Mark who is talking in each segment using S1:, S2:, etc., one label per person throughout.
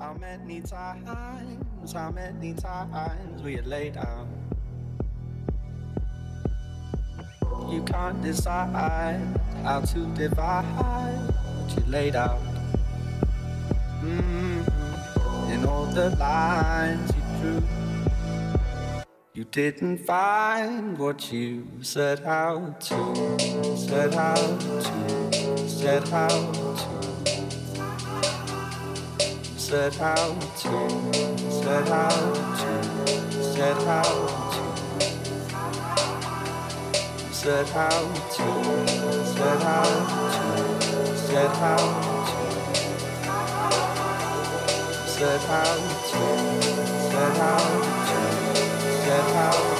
S1: How many times, how many times we had laid down? You can't decide how to divide what you laid out. Mm-hmm. In all the lines you drew, you didn't find what you set out to, set out to, set out to set out to, set out to, set out to, set out to, set out to, set out to, set out to, set out to, set out many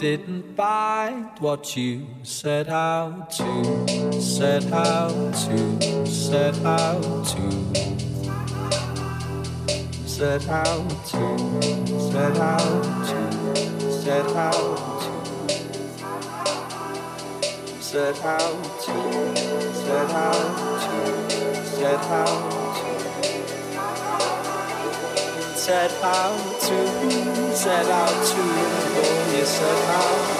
S1: didn't find what you set out to, set out to, set out to, set out to, set out to, set out to, set out to, set out to, set out set out to, set out to, oh, you set out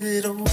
S2: little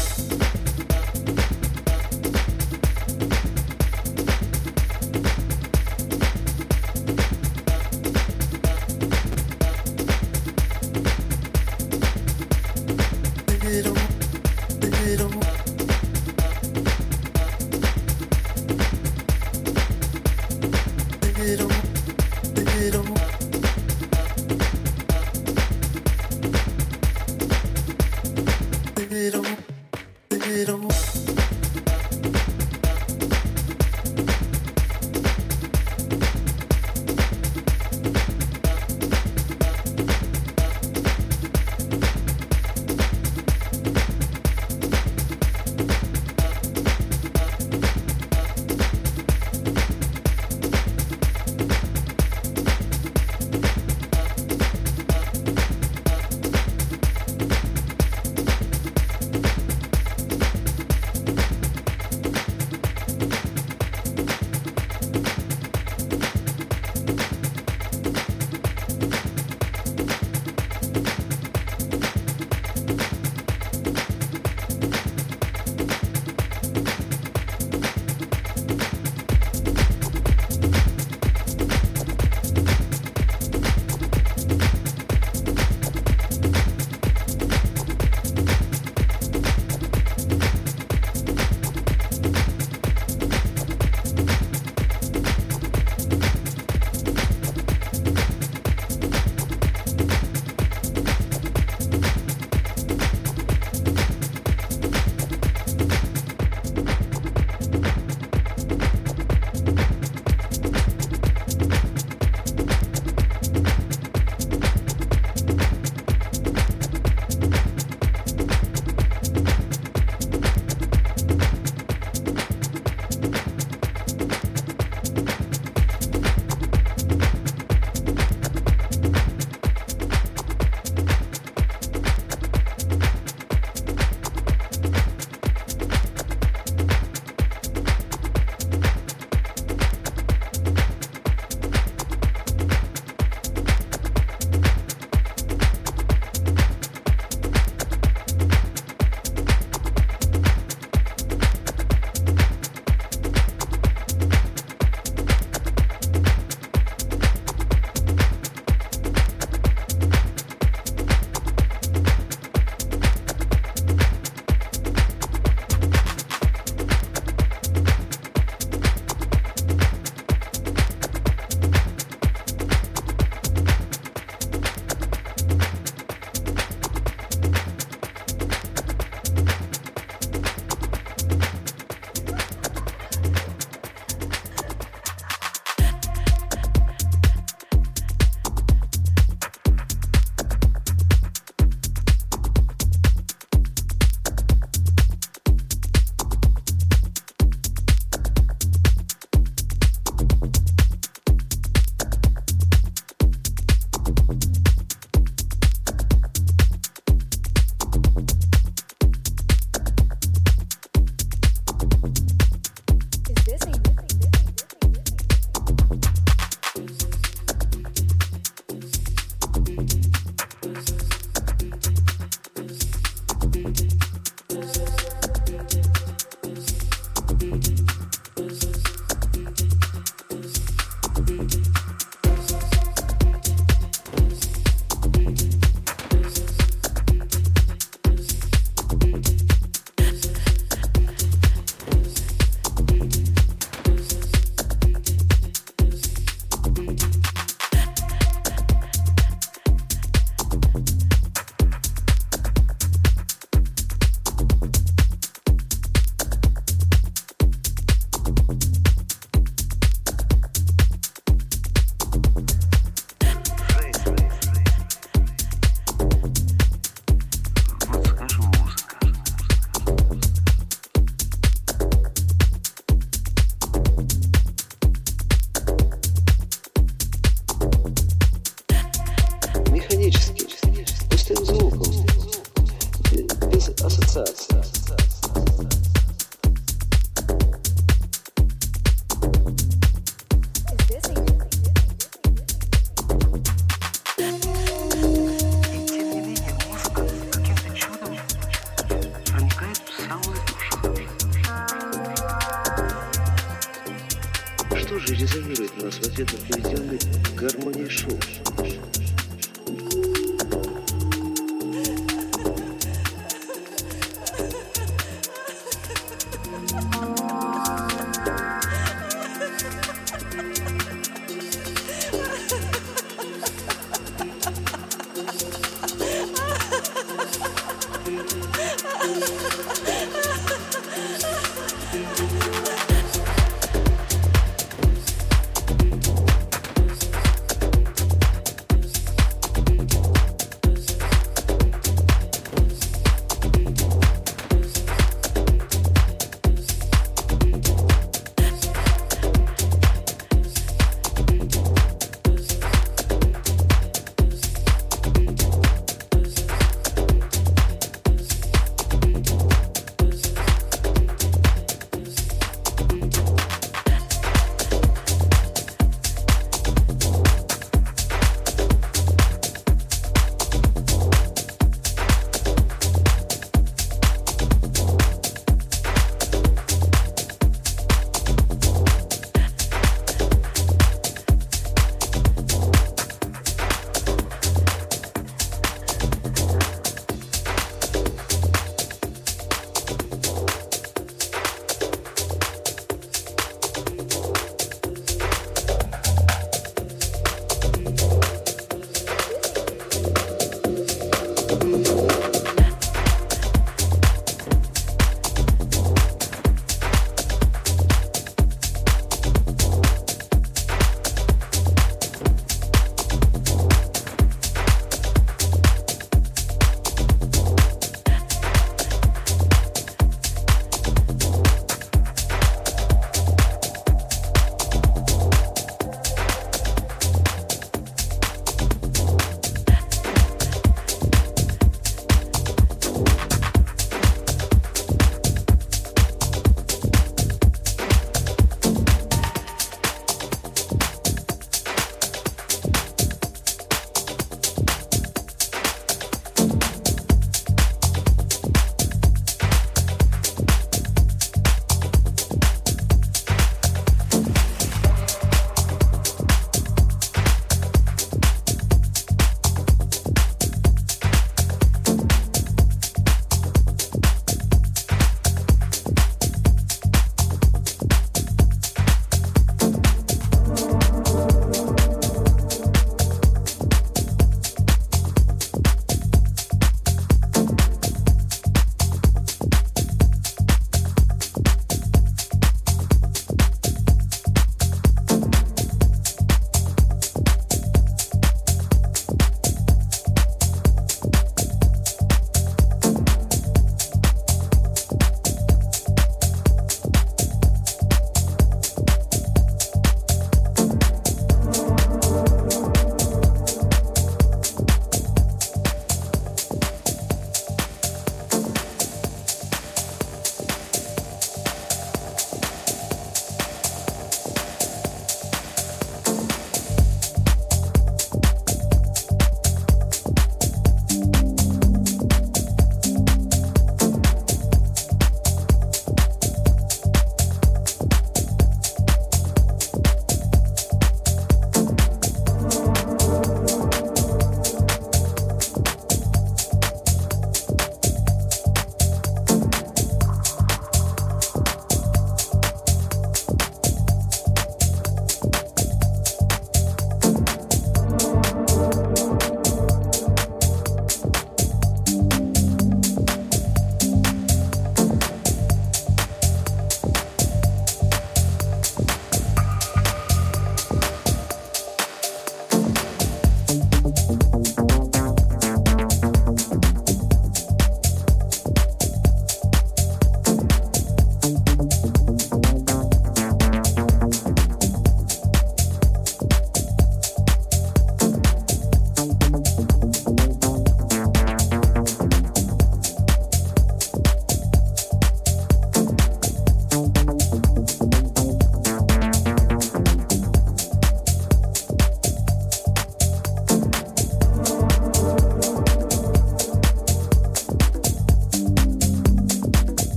S2: to the police.